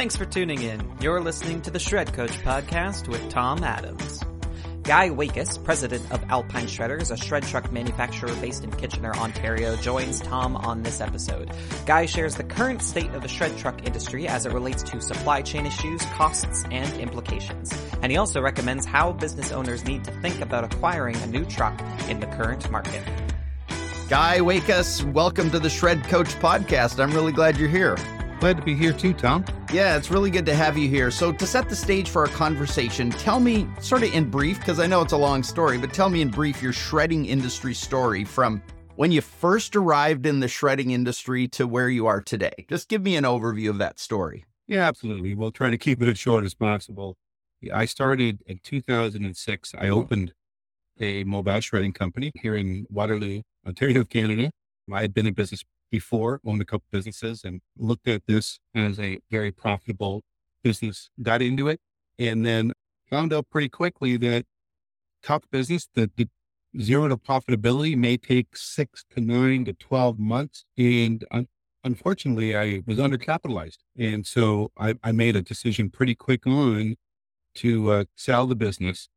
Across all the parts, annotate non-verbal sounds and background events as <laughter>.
Thanks for tuning in. You're listening to the Shred Coach podcast with Tom Adams. Guy Wakutz, president of Alpine Shredders, a shred truck manufacturer based in Kitchener, Ontario, joins Tom on this episode. Guy shares the current state of the shred truck industry as it relates to supply chain issues, costs, and implications. And he also recommends how business owners need to think about acquiring a new truck in the current market. Guy Wakutz, welcome to the Shred Coach podcast. I'm really glad you're here. Glad to be here too, Tom. Yeah, it's really good to have you here. So, to set the stage for our conversation, tell me, sort of in brief, because I know it's a long story, but tell me in brief your shredding industry story from when you first arrived in the shredding industry to where you are today. Just give me an overview of that story. Yeah, absolutely. We'll try to keep it as short as possible. I started in 2006. I mm-hmm. opened a mobile shredding company here in Waterloo, Ontario, Canada. I had been in business before, owned a couple businesses and looked at this as a very profitable business, got into it, and then found out pretty quickly that tough business, that the zero to profitability may take six to nine to 12 months. And un- unfortunately, I was undercapitalized. And so I, I made a decision pretty quick on to uh, sell the business.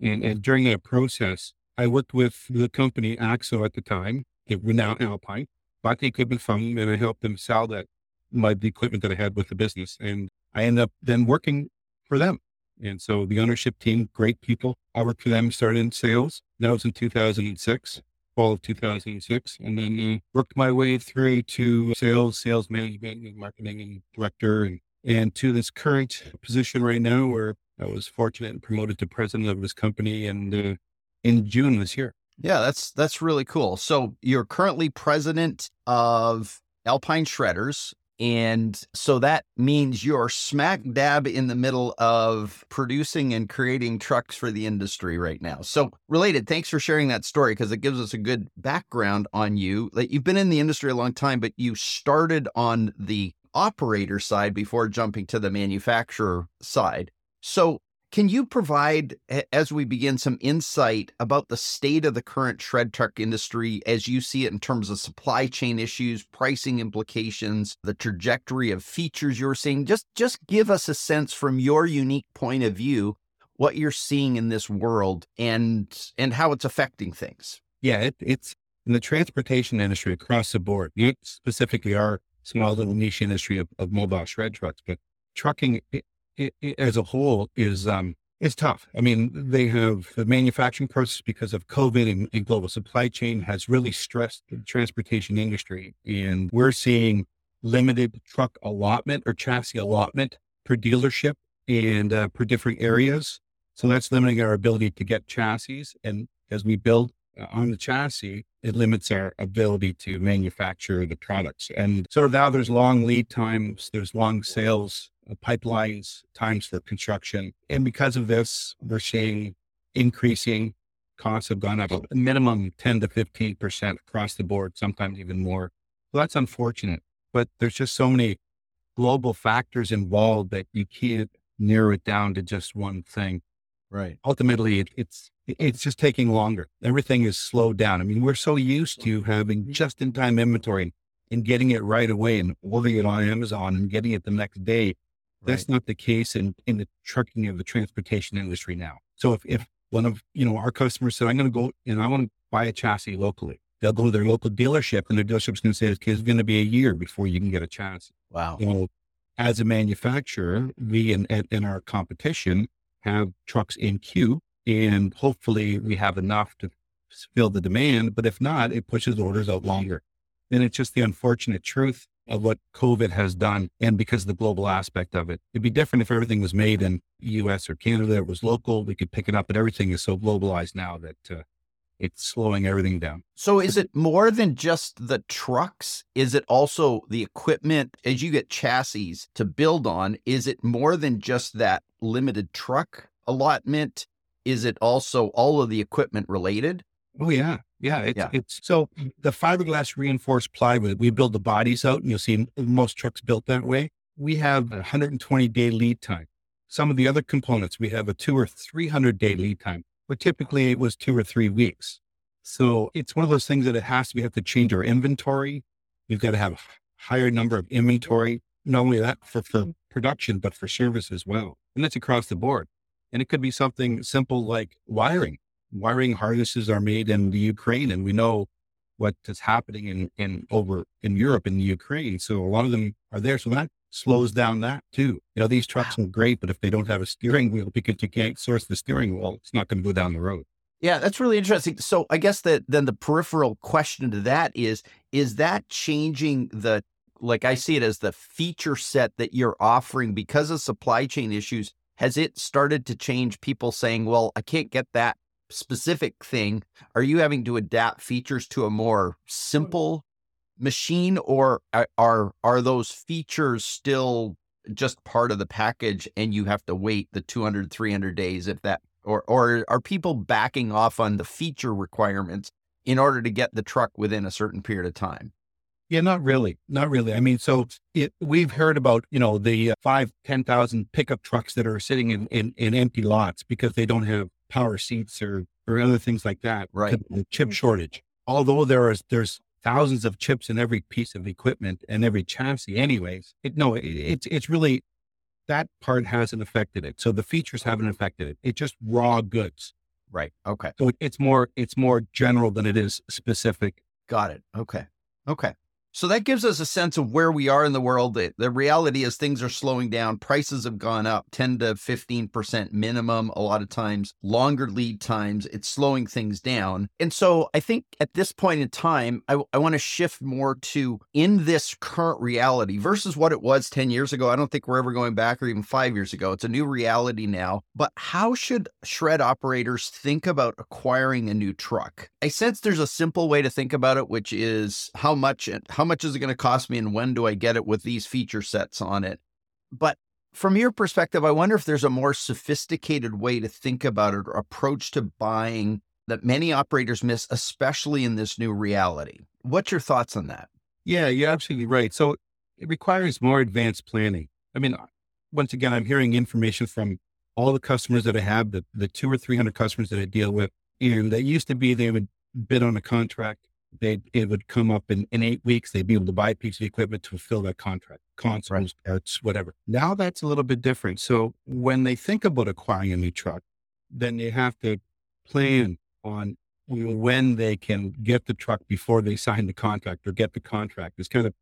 And, and during that process, I worked with the company Axo at the time, it were now Alpine, bought the equipment from them and I helped them sell that, my, the equipment that I had with the business. And I ended up then working for them. And so the ownership team, great people. I worked for them, started in sales. That was in 2006, fall of 2006. And then uh, worked my way through to sales, sales management and marketing and director and, and to this current position right now where I was fortunate and promoted to president of this company and uh, in June this year. Yeah, that's that's really cool. So you're currently president of Alpine Shredders. And so that means you're smack dab in the middle of producing and creating trucks for the industry right now. So, related, thanks for sharing that story because it gives us a good background on you. That you've been in the industry a long time, but you started on the operator side before jumping to the manufacturer side. So, can you provide, as we begin, some insight about the state of the current shred truck industry as you see it in terms of supply chain issues, pricing implications, the trajectory of features you're seeing? Just, just give us a sense from your unique point of view what you're seeing in this world and and how it's affecting things. Yeah, it, it's in the transportation industry across the board, specifically our small little niche industry of, of mobile shred trucks, but trucking it, it, as a whole is um, is tough. I mean, they have the manufacturing process because of COVID and, and, global supply chain has really stressed the transportation industry, and we're seeing limited truck allotment or chassis allotment per dealership and uh, per different areas. So that's limiting our ability to get chassis. And as we build uh, on the chassis, it limits our ability to manufacture the products. And so now there's long lead times, there's long sales Uh, pipelines, times for construction. And because of this, we're seeing increasing costs have gone up a minimum 10 to 15% across the board, sometimes even more. So that's unfortunate, but there's just so many global factors involved that you can't narrow it down to just one thing. Right. Ultimately, it, it's it's just taking longer. Everything is slowed down. I mean, we're so used to having just in time inventory and getting it right away and ordering it on Amazon and getting it the next day. That's not the case in, in the trucking of the transportation industry now. So if, if one of, you know, our customers said, I'm going to go and I want to buy a chassis locally, they'll go to their local dealership and their dealership's going to say, okay, it's going to be a year before you can get a chassis. Wow. You know, as a manufacturer, we and, and our competition have trucks in queue and hopefully we have enough to fill the demand. But if not, it pushes orders out longer. And it's just the unfortunate truth of what COVID has done and because of the global aspect of it. It'd be different if everything was made in US or Canada, it was local, we could pick it up, but everything is so globalized now that uh, it's slowing everything down. So is it more than just the trucks? Is it also the equipment as you get chassis to build on? Is it more than just that limited truck allotment? Is it also all of the equipment related? Oh yeah. Yeah, it's, yeah. it's so the fiberglass reinforced plywood. We build the bodies out, and you'll see most trucks built that way. We have a 120 day lead time. Some of the other components, we have a two or 300 day mm-hmm. lead time, but typically it was two or three weeks. So it's one of those things that it has to, we have to change our inventory. We've got to have a higher number of inventory. Not only that, for, for mm-hmm. production, but for service as well. And that's across the board. And it could be something simple like wiring. Wiring harnesses are made in the Ukraine, and we know what is happening in, in over in Europe in the Ukraine. So a lot of them are there. So that slows down that too. You know, these trucks are great, but if they don't have a steering wheel because you can't source the steering wheel, it's not going to go down the road. Yeah, that's really interesting. So I guess that then the peripheral question to that is is that changing the like I see it as the feature set that you're offering because of supply chain issues has it started to change people saying, "Well, I can't get that specific thing." Are you having to adapt features to a more simple machine or are are those features still just part of the package and you have to wait the 200 300 days if that or or are people backing off on the feature requirements in order to get the truck within a certain period of time? Yeah, not really. Not really. I mean, so it, we've heard about, you know, the uh, five, 10,000 pickup trucks that are sitting in, in, in, empty lots because they don't have power seats or, or other things like that. Right. The chip mm-hmm. shortage. Although there is, there's thousands of chips in every piece of equipment and every chassis anyways, it, no, it, it's, it's really that part hasn't affected it. So the features haven't affected it. It's just raw goods. Right. Okay. So it's more it's more general than it is specific. Got it. Okay. Okay. So that gives us a sense of where we are in the world. The, the, reality is things are slowing down. Prices have gone up 10 to 15% minimum, a lot of times, longer lead times. It's slowing things down. And so I think at this point in time, I, I want to shift more to in this current reality versus what it was 10 years ago. I don't think we're ever going back or even five years ago. It's a new reality now. But how should shred operators think about acquiring a new truck? I sense there's a simple way to think about it, which is how much, how much is it going to cost me and when do I get it with these feature sets on it? But from your perspective, I wonder if there's a more sophisticated way to think about it or approach to buying that many operators miss, especially in this new reality. What's your thoughts on that? Yeah, you're absolutely right. So it requires more advanced planning. I mean, once again, I'm hearing information from all the customers that I have, the, the two or 300 customers that I deal with. And that used to be they would bid on a contract they it would come up in, in eight weeks. They'd be able to buy a piece of equipment to fulfill that contract, consoles, right. whatever. Now that's a little bit different. So when they think about acquiring a new truck, then they have to plan on when they can get the truck before they sign the contract or get the contract. It's kind of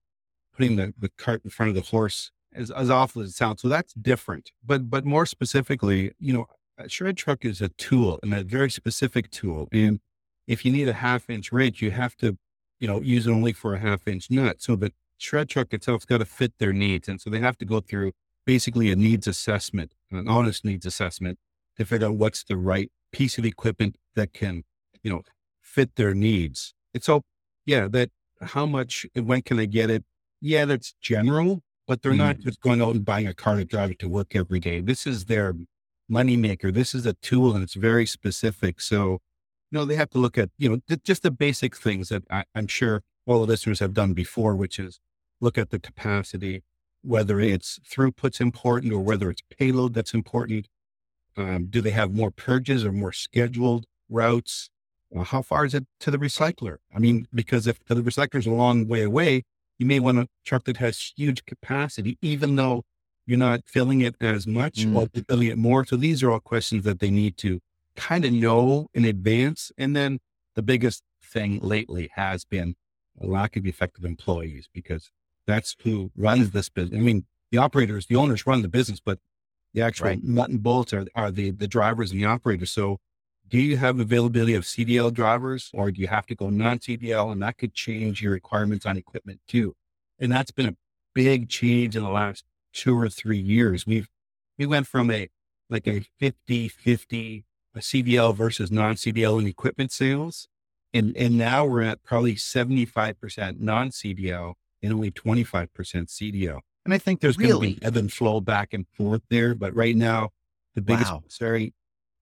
putting the, the cart in front of the horse as, as awful as it sounds. So that's different. But but more specifically, you know, a shred truck is a tool and a very specific tool. And if you need a half inch wrench, you have to, you know, use it only for a half inch nut. So the shred truck itself's got to fit their needs. And so they have to go through basically a needs assessment, an honest needs assessment to figure out what's the right piece of equipment that can, you know, fit their needs. And so, yeah, that how much and when can they get it? Yeah, that's general, but they're mm not just going out and buying a car to drive it to work every day. This is their moneymaker. This is a tool and it's very specific. So no, they have to look at, you know, th- just the basic things that I, I'm sure all the listeners have done before, which is look at the capacity, whether it's throughput's important or whether it's payload that's important. Um, do they have more purges or more scheduled routes? Well, how far is it to the recycler? I mean, because if the recycler is a long way away, you may want a truck that has huge capacity, even though you're not filling it as much mm. or filling it more. So these are all questions that they need to kind of know in advance. And then the biggest thing lately has been a lack of effective employees because that's who runs this business. I mean, the operators, the owners run the business, but the actual right. nut and bolts are, are the, the drivers and the operators. So do you have availability of CDL drivers or do you have to go non CDL? And that could change your requirements on equipment too. And that's been a big change in the last two or three years. We've, we went from a, like a 50, 50 a CDL versus non-CDL in equipment sales. And, and now we're at probably 75% non-CDL and only 25% CDL. And I think there's really? going to be ebb and flow back and forth there. But right now, the biggest wow. concern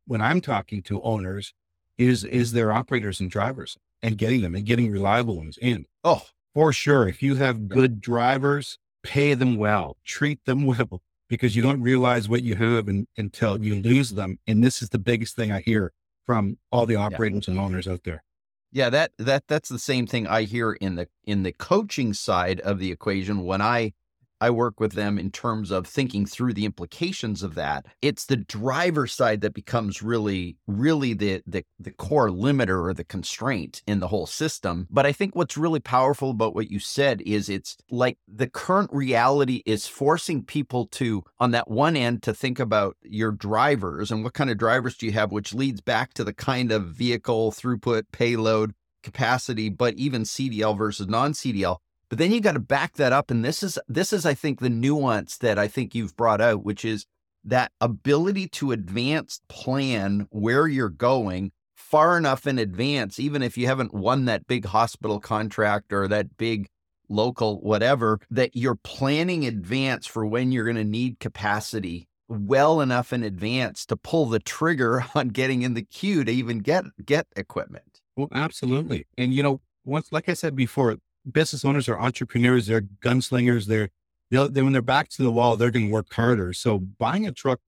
when I'm talking to owners is, is their operators and drivers and getting them and getting reliable ones in. Oh, for sure. If you have good drivers, pay them well, treat them <laughs> well, because you don't realize what you have in, until you lose them. And this is the biggest thing I hear from all the operators yeah. and owners out there. Yeah, that that that's the same thing I hear in the in the coaching side of the equation when I I work with them in terms of thinking through the implications of that. It's the driver side that becomes really, really the, the, the core limiter or the constraint in the whole system. But I think what's really powerful about what you said is it's like the current reality is forcing people to, on that one end, to think about your drivers and what kind of drivers do you have, which leads back to the kind of vehicle throughput, payload, capacity, but even CDL versus non CDL. But then you got to back that up. And this is, this is, I think, the nuance that I think you've brought out, which is that ability to advance plan where you're going far enough in advance, even if you haven't won that big hospital contract or that big local whatever, that you're planning advance for when you're going to need capacity well enough in advance to pull the trigger <laughs> on getting in the queue to even get get equipment. Well, absolutely. And you know, once like I said before, business owners are entrepreneurs, they're gunslingers, they're they'll, when they're back to the wall, they're going to work harder. So buying a truck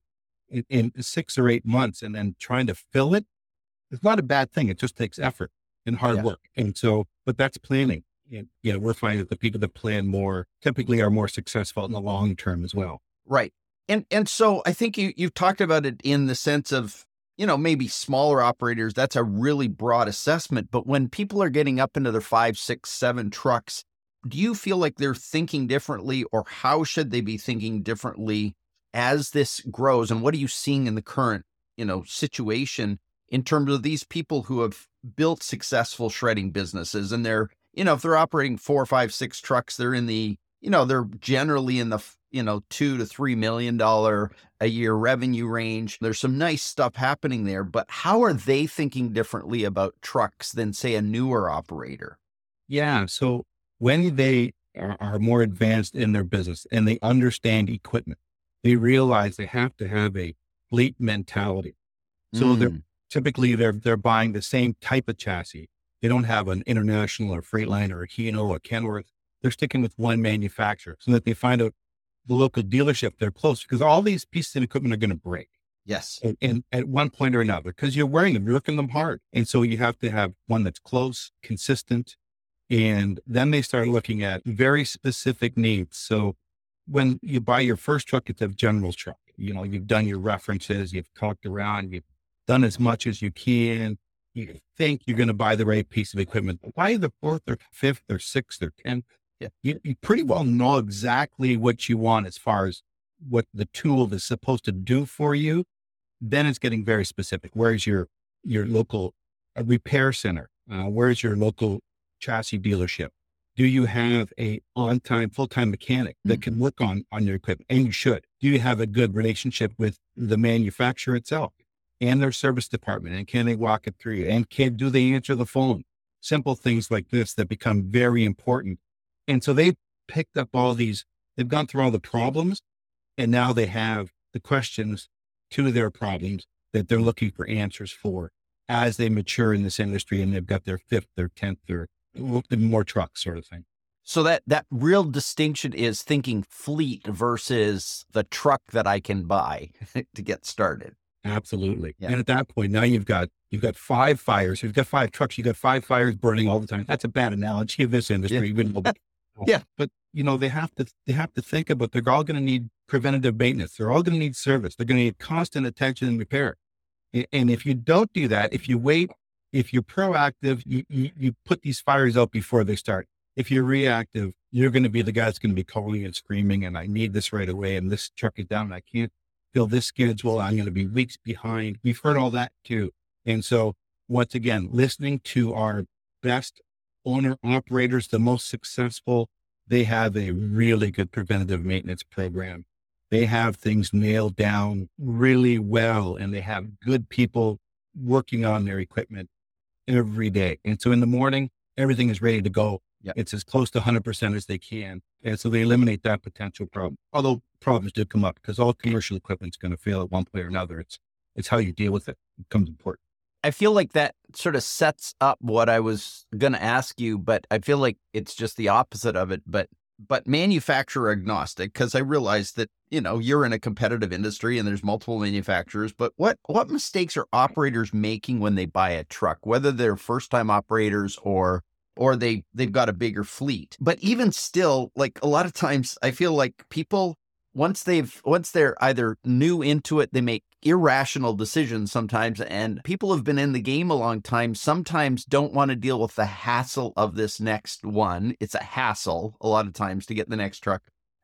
in, in, six or eight months and then trying to fill it, it's not a bad thing. It just takes effort and hard yeah. work. And so, but that's planning. And, you know, we're finding that the people that plan more typically are more successful in the long term as well. Right. And and so I think you you've talked about it in the sense of you know maybe smaller operators. That's a really broad assessment. But when people are getting up into their five, six, seven trucks, do you feel like they're thinking differently, or how should they be thinking differently as this grows? And what are you seeing in the current you know situation in terms of these people who have built successful shredding businesses and they're you know if they're operating four, five, six trucks, they're in the you know they're generally in the you know, two to three million dollar a year revenue range. There's some nice stuff happening there, but how are they thinking differently about trucks than, say, a newer operator? Yeah. So when they are, more advanced in their business and they understand equipment, they realize they have to have a fleet mentality. So mm. they're typically they're they're buying the same type of chassis. They don't have an international or Freightliner or a Hino or Kenworth. They're sticking with one manufacturer so that they find out the local dealership they're close because all these pieces of equipment are going to break. Yes. And, and, at one point or another, because you're wearing them, you're looking them hard. And so you have to have one that's close, consistent. And then they start looking at very specific needs. So when you buy your first truck, it's a general truck. You know, you've done your references, you've talked around, you've done as much as you can. You think you're going to buy the right piece of equipment. Why the fourth or fifth or sixth or tenth yeah. You, you pretty well know exactly what you want as far as what the tool is supposed to do for you. Then it's getting very specific. Where's your your local uh, repair center? Uh, where's your local chassis dealership? Do you have a on time, full time mechanic that can work on on your equipment? And you should. Do you have a good relationship with the manufacturer itself and their service department? And can they walk it through you? And can do they answer the phone? Simple things like this that become very important and so they picked up all these, they've gone through all the problems and now they have the questions to their problems that they're looking for answers for as they mature in this industry and they've got their fifth, their 10th, their more trucks sort of thing. So that that real distinction is thinking fleet versus the truck that I can buy <laughs> to get started. Absolutely. Yeah. And at that point, now you've got you've got five fires. You've got five trucks. You've got five fires burning all the time. That's a bad analogy of this industry. Yeah. <laughs> Yeah. But you know, they have to they have to think about they're all going to need preventative maintenance. They're all going to need service. They're going to need constant attention and repair. And if you don't do that, if you wait, if you're proactive, you, you, you put these fires out before they start. If you're reactive, you're going to be the guy that's going to be calling and screaming, and I need this right away, and this truck is down, and I can't fill this schedule. I'm going to be weeks behind. We've heard all that too. And so once again, listening to our best owner operators, the most successful, they have a really good preventative maintenance program. They have things nailed down really well and they have good people working on their equipment every day. And so in the morning, everything is ready to go. Yep. It's as close to 100% as they can. And so they eliminate that potential problem. Although problems do come up because all commercial equipment is going to fail at one point or another. It's, it's how you deal with it becomes important. I feel like that sort of sets up what I was going to ask you, but I feel like it's just the opposite of it. But but manufacturer agnostic because I realize that you know you're in a competitive industry and there's multiple manufacturers. But what what mistakes are operators making when they buy a truck, whether they're first time operators or or they they've got a bigger fleet. But even still, like a lot of times I feel like people once they've once they're either new into it, they make irrational decisions sometimes and people have been in the game a long time sometimes don't want to deal with the hassle of this next one. It's a hassle a lot of times to get the next truck.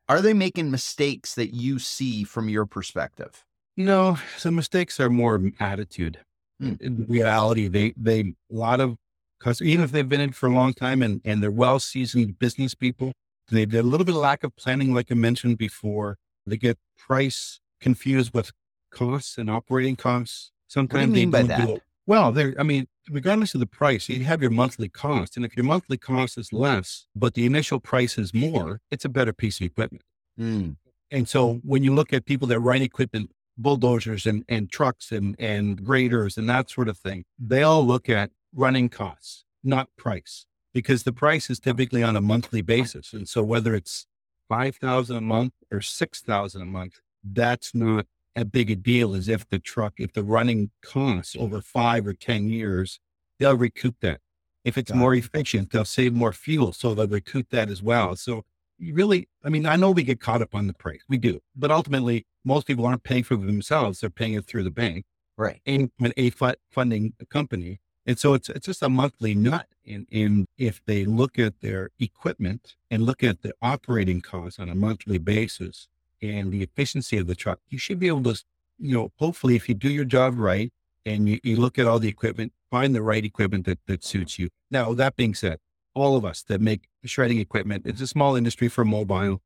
Are they making mistakes that you see from your perspective? No, the mistakes are more attitude. Hmm. In reality, they they a lot of customers, even if they've been in for a long time and and they're well seasoned business people, they have a little bit of lack of planning, like I mentioned before. They get price confused with costs and operating costs. Sometimes mean they by don't do that? it- Well, there. I mean, regardless of the price, you have your monthly cost, and if your monthly cost is less, but the initial price is more, it's a better piece of equipment. Hmm. And so when you look at people that run equipment, bulldozers and, and trucks and, and graders and that sort of thing, they all look at running costs, not price, because the price is typically on a monthly basis. And so whether it's 5,000 a month or 6,000 a month, that's not a big a deal as if the truck, if the running costs over five or 10 years, they'll recoup that. If it's Got more efficient, they'll save more fuel. So they'll recoup that as well. So you really, I mean, I know we get caught up on the price. We do. But ultimately, most people aren't paying for themselves. They're paying it through the bank Right. and an a fu- funding company. And so it's it's just a monthly nut. And, and if they look at their equipment and look at the operating costs on a monthly basis and the efficiency of the truck, you should be able to, you know, hopefully if you do your job right and you, you look at all the equipment, find the right equipment that, that suits you. Now, that being said, all of us that make shredding equipment, it's a small industry for mobile.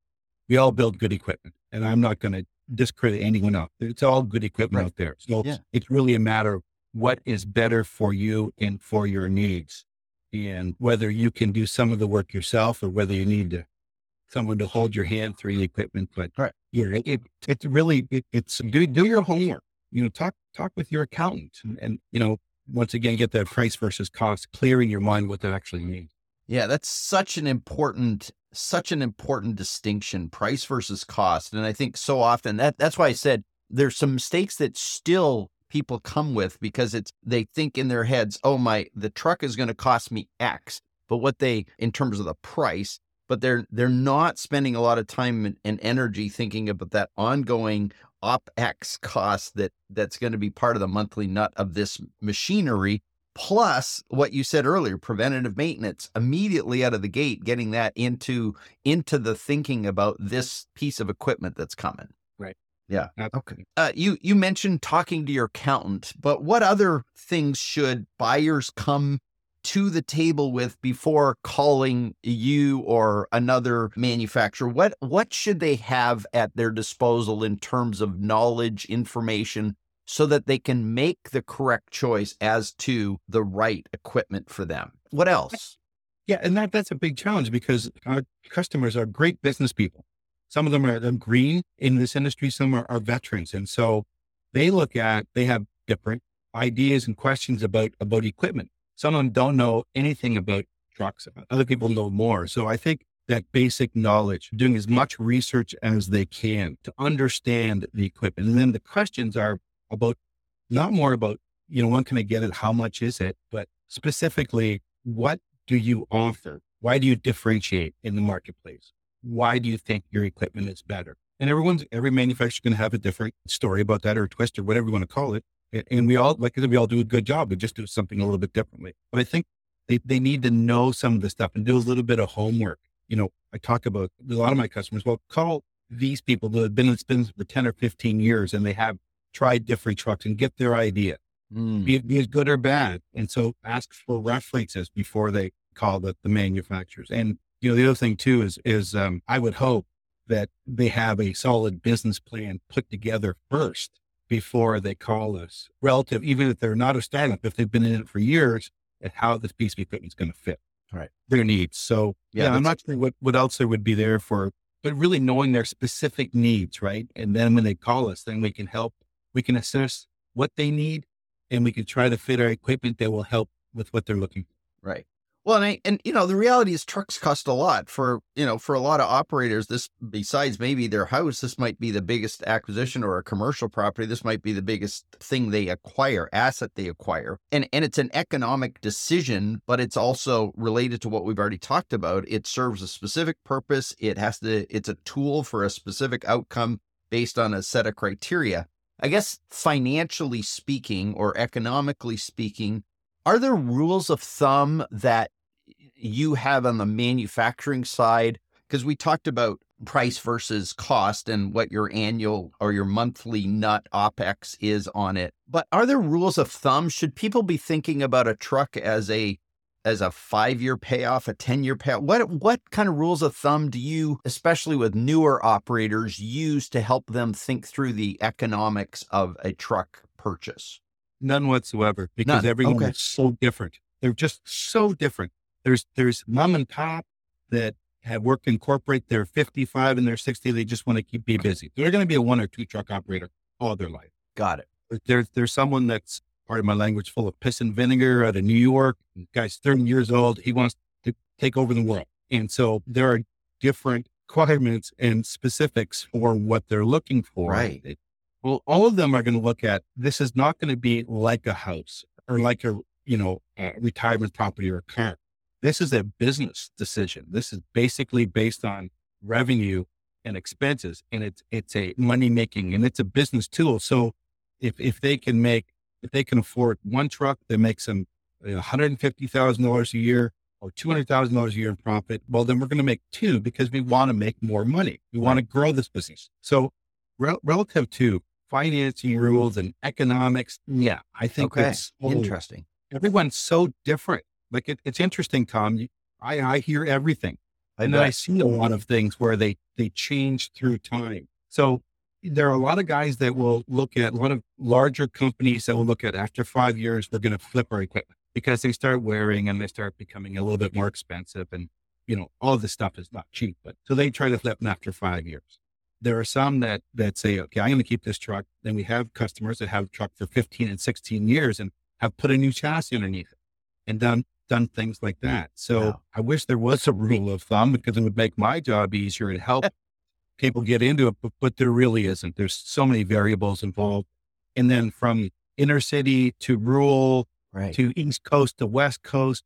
We all build good equipment. And I'm not going to discredit anyone else. It's all good equipment Right. out there. So Yeah. it's really a matter of what is better for you and for your needs. And whether you can do some of the work yourself or whether you need to someone to hold your hand through the equipment. But Right. yeah, it, it it's really it, it's do do your homework. You know, talk talk with your accountant and, and you know, once again get that price versus cost clear in your mind what that actually means. Yeah, that's such an important such an important distinction, price versus cost. And I think so often that that's why I said there's some mistakes that still people come with because it's they think in their heads, "Oh my, the truck is going to cost me X." But what they in terms of the price, but they're they're not spending a lot of time and, energy thinking about that ongoing OpEx cost that that's going to be part of the monthly nut of this machinery plus what you said earlier preventative maintenance immediately out of the gate getting that into into the thinking about this piece of equipment that's coming Okay. uh, you you mentioned talking to your accountant but what other things should buyers come to the table with before calling you or another manufacturer what what should they have at their disposal in terms of knowledge information so that they can make the correct choice as to the right equipment for them what else Yeah, and that that's a big challenge because our customers are great business people. Some of them are um, green in this industry, some are, are veterans. And so they look at they have different ideas and questions about about equipment. Some of them don't know anything about trucks. Other people know more. So I think that basic knowledge, doing as much research as they can to understand the equipment. And then the questions are about not more about, you know, when can I get it? How much is it? But specifically, what do you offer? Why do you differentiate in the marketplace? Why do you think your equipment is better? And everyone's, every manufacturer's going to have a different story about that or twist or whatever you want to call it. And we all, like I said, we all do a good job, but just do something a little bit differently. But I think they, they need to know some of the stuff and do a little bit of homework. You know, I talk about a lot of my customers. Well, call these people that have been in this business for 10 or 15 years and they have tried different trucks and get their idea Hmm. be, be it good or bad. And so ask for references before they call the, the manufacturers. And, you know, the other thing too is, is, um, I would hope that they have a solid business plan put together first before they call us relative, even if they're not a startup, if they've been in it for years and how this piece of equipment is going to fit Right. their needs. So Yeah, yeah, I'm not sure what, what else there would be there for, but really knowing their specific needs, right? And then when they call us, then we can help, we can assess what they need and we can try to fit our equipment that will help with what they're looking for. Right. Well, and, I, and you know, the reality is trucks cost a lot for, you know, for a lot of operators. This, besides maybe their house, this might be the biggest acquisition or a commercial property. This might be the biggest thing they acquire, asset they acquire. And, and it's an economic decision, but it's also related to what we've already talked about. It serves a specific purpose. It has to, it's a tool for a specific outcome based on a set of criteria. I guess financially speaking or economically speaking, are there rules of thumb that you have on the manufacturing side? Because we talked about price versus cost and what your annual or your monthly nut OPEX is on it. But are there rules of thumb? Should people be thinking about a truck as a as a five year payoff, a 10 year payoff? What, what kind of rules of thumb do you, especially with newer operators, use to help them think through the economics of a truck purchase? None whatsoever because None. everyone okay. is so different. They're just so different. There's there's mom and pop that have worked in corporate. They're 55 and they're 60. They just want to keep be busy. They're going to be a one or two truck operator all their life. Got it. There's there's someone that's part of my language full of piss and vinegar out of New York. Guy's 30 years old. He wants to take over the world. And so there are different requirements and specifics for what they're looking for. Right. Well, all of them are going to look at this is not going to be like a house or like a, you know, a retirement property or a car. This is a business decision. This is basically based on revenue and expenses, and it's it's a money making and it's a business tool. So if if they can make if they can afford one truck that makes them one hundred and fifty thousand dollars a year or two hundred thousand dollars a year in profit, well then we're going to make two because we want to make more money. We want to grow this business. So re- relative to financing rules and economics, yeah, I think okay. it's interesting. Everyone's so different. Like it, it's interesting, Tom. I, I hear everything. And then I see a lot of things where they, they change through time. So there are a lot of guys that will look at a lot of larger companies that will look at after five years, we're going to flip our equipment because they start wearing and they start becoming a little bit more expensive. And, you know, all this stuff is not cheap, but so they try to flip them after five years. There are some that, that say, okay, I'm going to keep this truck. Then we have customers that have a truck for 15 and 16 years and have put a new chassis underneath it and done done things like that. So wow. I wish there was a rule of thumb because it would make my job easier and help <laughs> people get into it, but, but there really isn't. There's so many variables involved. And then from inner city to rural right. to East Coast to West Coast,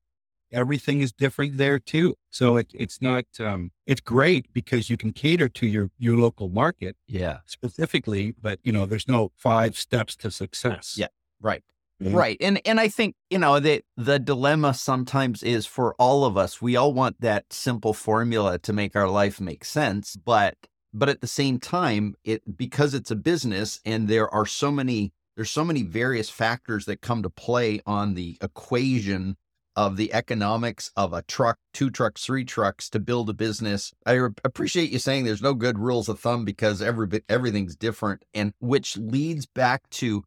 everything is different there too. So it, it's not, um, it's great because you can cater to your, your local market. Yeah. Specifically, but you know, there's no five steps to success. Yeah. Right. Mm-hmm. Right. And and I think, you know, that the dilemma sometimes is for all of us, we all want that simple formula to make our life make sense, but but at the same time, it because it's a business and there are so many there's so many various factors that come to play on the equation of the economics of a truck, two trucks, three trucks to build a business. I appreciate you saying there's no good rules of thumb because every everything's different and which leads back to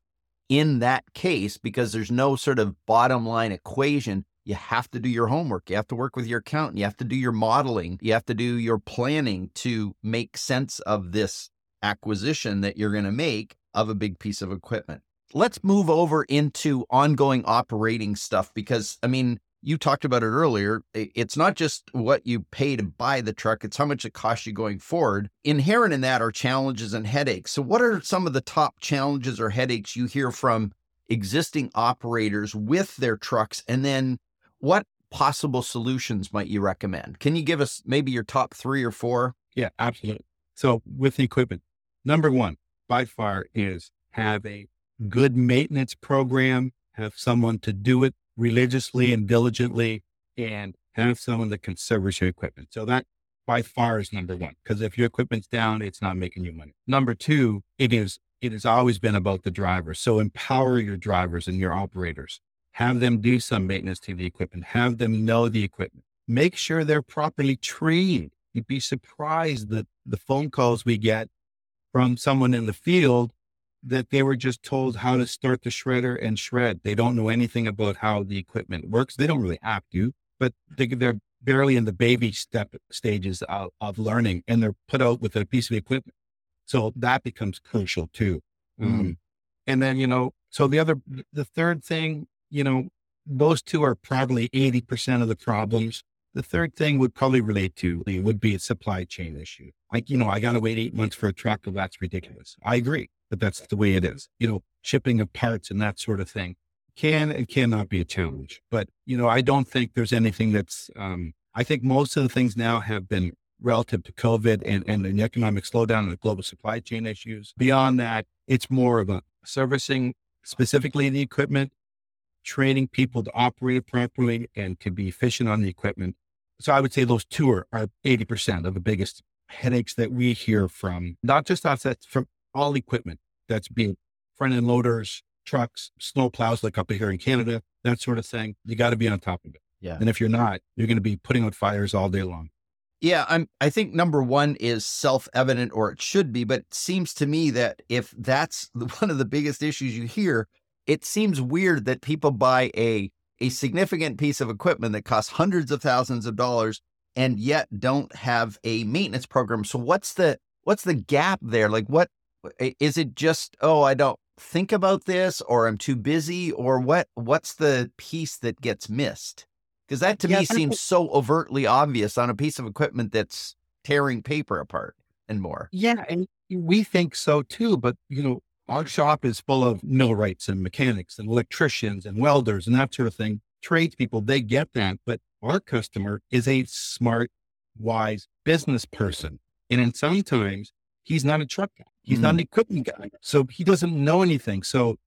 in that case, because there's no sort of bottom line equation, you have to do your homework. You have to work with your accountant. You have to do your modeling. You have to do your planning to make sense of this acquisition that you're going to make of a big piece of equipment. Let's move over into ongoing operating stuff because, I mean, you talked about it earlier. It's not just what you pay to buy the truck, it's how much it costs you going forward. Inherent in that are challenges and headaches. So, what are some of the top challenges or headaches you hear from existing operators with their trucks? And then what possible solutions might you recommend? Can you give us maybe your top three or four? Yeah, absolutely. So, with the equipment, number one by far is have a good maintenance program, have someone to do it religiously and diligently and have someone that can service equipment. So that by far is number one. Because if your equipment's down, it's not making you money. Number two, it is it has always been about the driver. So empower your drivers and your operators. Have them do some maintenance to the equipment. Have them know the equipment. Make sure they're properly trained. You'd be surprised that the phone calls we get from someone in the field that they were just told how to start the shredder and shred. They don't know anything about how the equipment works. They don't really have to, but they, are barely in the baby step stages of, of, learning and they're put out with a piece of equipment. So that becomes crucial too. Mm. Um, and then, you know, so the other, the third thing, you know, those two are probably 80% of the problems. The third thing would probably relate to would be a supply chain issue. Like, you know, I got to wait eight months for a truck. Well, that's ridiculous. I agree, but that's the way it is. You know, shipping of parts and that sort of thing can and cannot be a challenge. But, you know, I don't think there's anything that's, um, I think most of the things now have been relative to COVID and, and the economic slowdown and the global supply chain issues. Beyond that, it's more of a servicing specifically the equipment, training people to operate properly and to be efficient on the equipment. So I would say those two are, are 80% of the biggest headaches that we hear from not just us, that's from all equipment that's being front end loaders, trucks, snow plows like up here in Canada, that sort of thing. You got to be on top of it. Yeah. And if you're not, you're going to be putting out fires all day long. Yeah, I'm I think number 1 is self-evident or it should be, but it seems to me that if that's <laughs> one of the biggest issues you hear, it seems weird that people buy a a significant piece of equipment that costs hundreds of thousands of dollars and yet don't have a maintenance program. So what's the what's the gap there? Like what Eh, is it just oh I don't think about this or I'm too busy or what what's the piece that gets missed? Because that to yeah, me seems so overtly obvious on a piece of equipment that's tearing paper apart and more. Yeah, and we think so too. But you know, our shop is full of millwrights and mechanics and electricians and welders and that sort of thing. Tradespeople, they get that. But our customer is a smart, wise business person. And in sometimes he's not a truck guy. He's mm. not an mm. equipment guy. So he doesn't know anything. So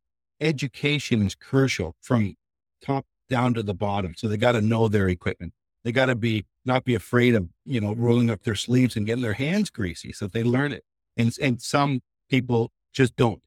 education is crucial from top down to the bottom. So they got to know their equipment. They got to be not be afraid of, you know, rolling up their sleeves and getting their hands greasy. So they learn it. And and some people just don't.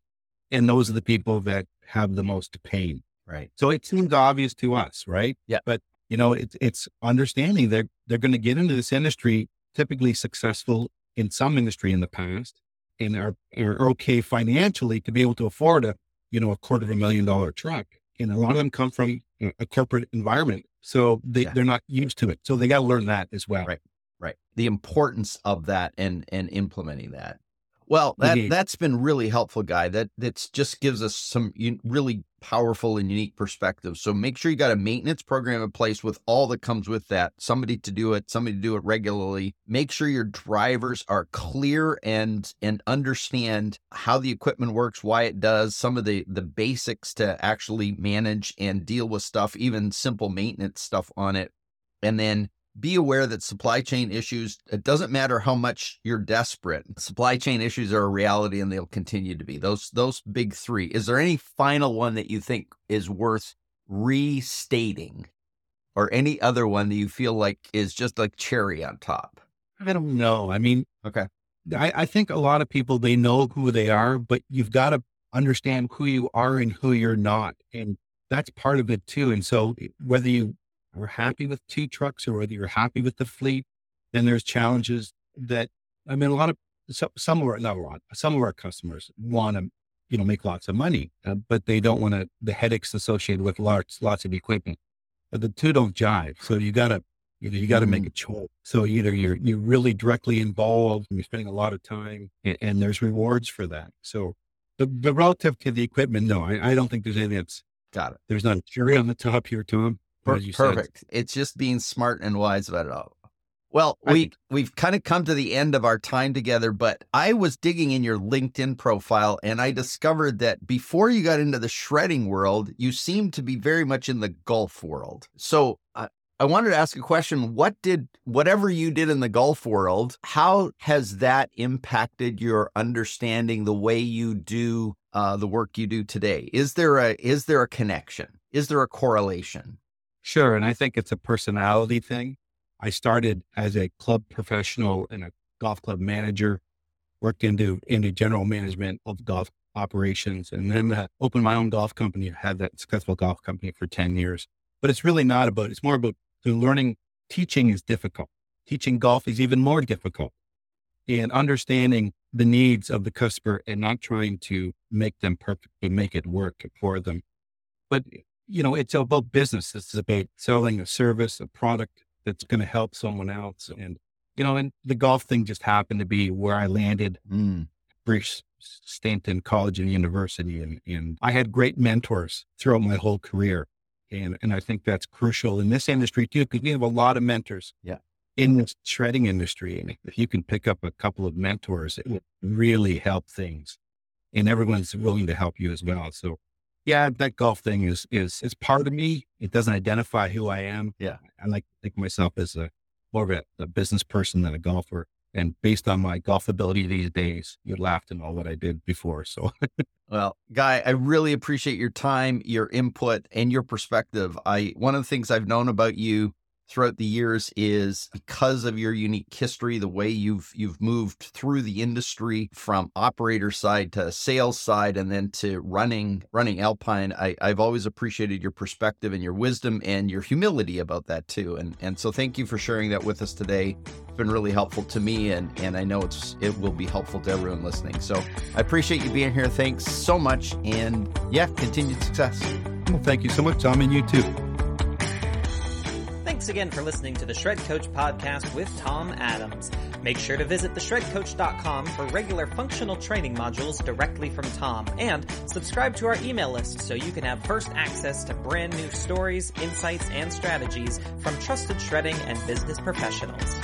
And those are the people that have the most pain. Right. So it seems obvious to us, right? Yeah. But you know, it's it's understanding they're they're going to get into this industry, typically successful in some industry in the past, and are, are okay financially to be able to afford a you know a quarter of a million dollar truck and a lot of them come from a corporate environment. So they, yeah. they're not used to it. So they got to learn that as well. Right. Right. The importance of that and, and implementing that. Well, that mm-hmm. that's been really helpful, guy. That that's just gives us some really powerful and unique perspective. So make sure you got a maintenance program in place with all that comes with that. Somebody to do it, somebody to do it regularly. Make sure your drivers are clear and and understand how the equipment works, why it does, some of the the basics to actually manage and deal with stuff, even simple maintenance stuff on it. And then be aware that supply chain issues, it doesn't matter how much you're desperate. Supply chain issues are a reality and they'll continue to be. Those those big 3. Is there any final one that you think is worth restating or any other one that you feel like is just like cherry on top? I don't know. I mean, okay. I, I think a lot of people they know who they are, but you've got to understand who you are and who you're not. And that's part of it too. And so whether you are happy with two trucks or whether you're happy with the fleet, then there's challenges that, I mean, a lot of, some of our, not a lot, some of our customers want to, you know, make lots of money, uh, but they don't want to, the headaches associated with lots, lots of equipment. But the two don't jive. So you gotta, you know, you got to make mm. a choice. So either you're, you're really directly involved and you're spending a lot of time and, and there's rewards for that. So the, the relative to the equipment, no, I, I don't think there's anything that's got it. There's not a cherry on the top here, Tom. Per- perfect. Said. It's just being smart and wise about it all. Well, we we've kind of come to the end of our time together, but I was digging in your LinkedIn profile and I discovered that before you got into the shredding world, you seemed to be very much in the golf world. So uh, I wanted to ask a question. What did whatever you did in the golf world, how has that impacted your understanding the way you do uh, the work you do today? Is there a is there a connection? Is there a correlation? Sure. And I think it's a personality thing. I started as a club professional and a golf club manager, worked into, into general management of golf operations, and then uh, opened my own golf company, had that successful golf company for 10 years. But it's really not about, it's more about learning. Teaching is difficult. Teaching golf is even more difficult. And understanding the needs of the customer and not trying to make them perfect, but make it work for them. But you know, it's about business. It's about selling a service, a product that's going to help someone else. And, you know, and the golf thing just happened to be where I landed. Mm. Brief stint in college and university. And, and I had great mentors throughout my whole career. And, and I think that's crucial in this industry too, because we have a lot of mentors. Yeah. In this shredding industry. And if you can pick up a couple of mentors, it will really help things. And everyone's willing to help you as well. So yeah, that golf thing is, is, is part of me. It doesn't identify who I am. Yeah. I like to think of myself as a more of a, a business person than a golfer. And based on my golf ability these days, you laughed laugh all what I did before. So <laughs> Well, Guy, I really appreciate your time, your input, and your perspective. I one of the things I've known about you throughout the years is because of your unique history, the way you've you've moved through the industry from operator side to sales side and then to running running Alpine. I, I've always appreciated your perspective and your wisdom and your humility about that too. And and so thank you for sharing that with us today. It's been really helpful to me and and I know it's it will be helpful to everyone listening. So I appreciate you being here. Thanks so much. And yeah, continued success. well, thank you so much, Tom, and you too. Thanks again for listening to the Shred Coach podcast with Tom Adams. Make sure to visit theshredcoach.com for regular functional training modules directly from Tom and subscribe to our email list so you can have first access to brand new stories, insights, and strategies from trusted shredding and business professionals.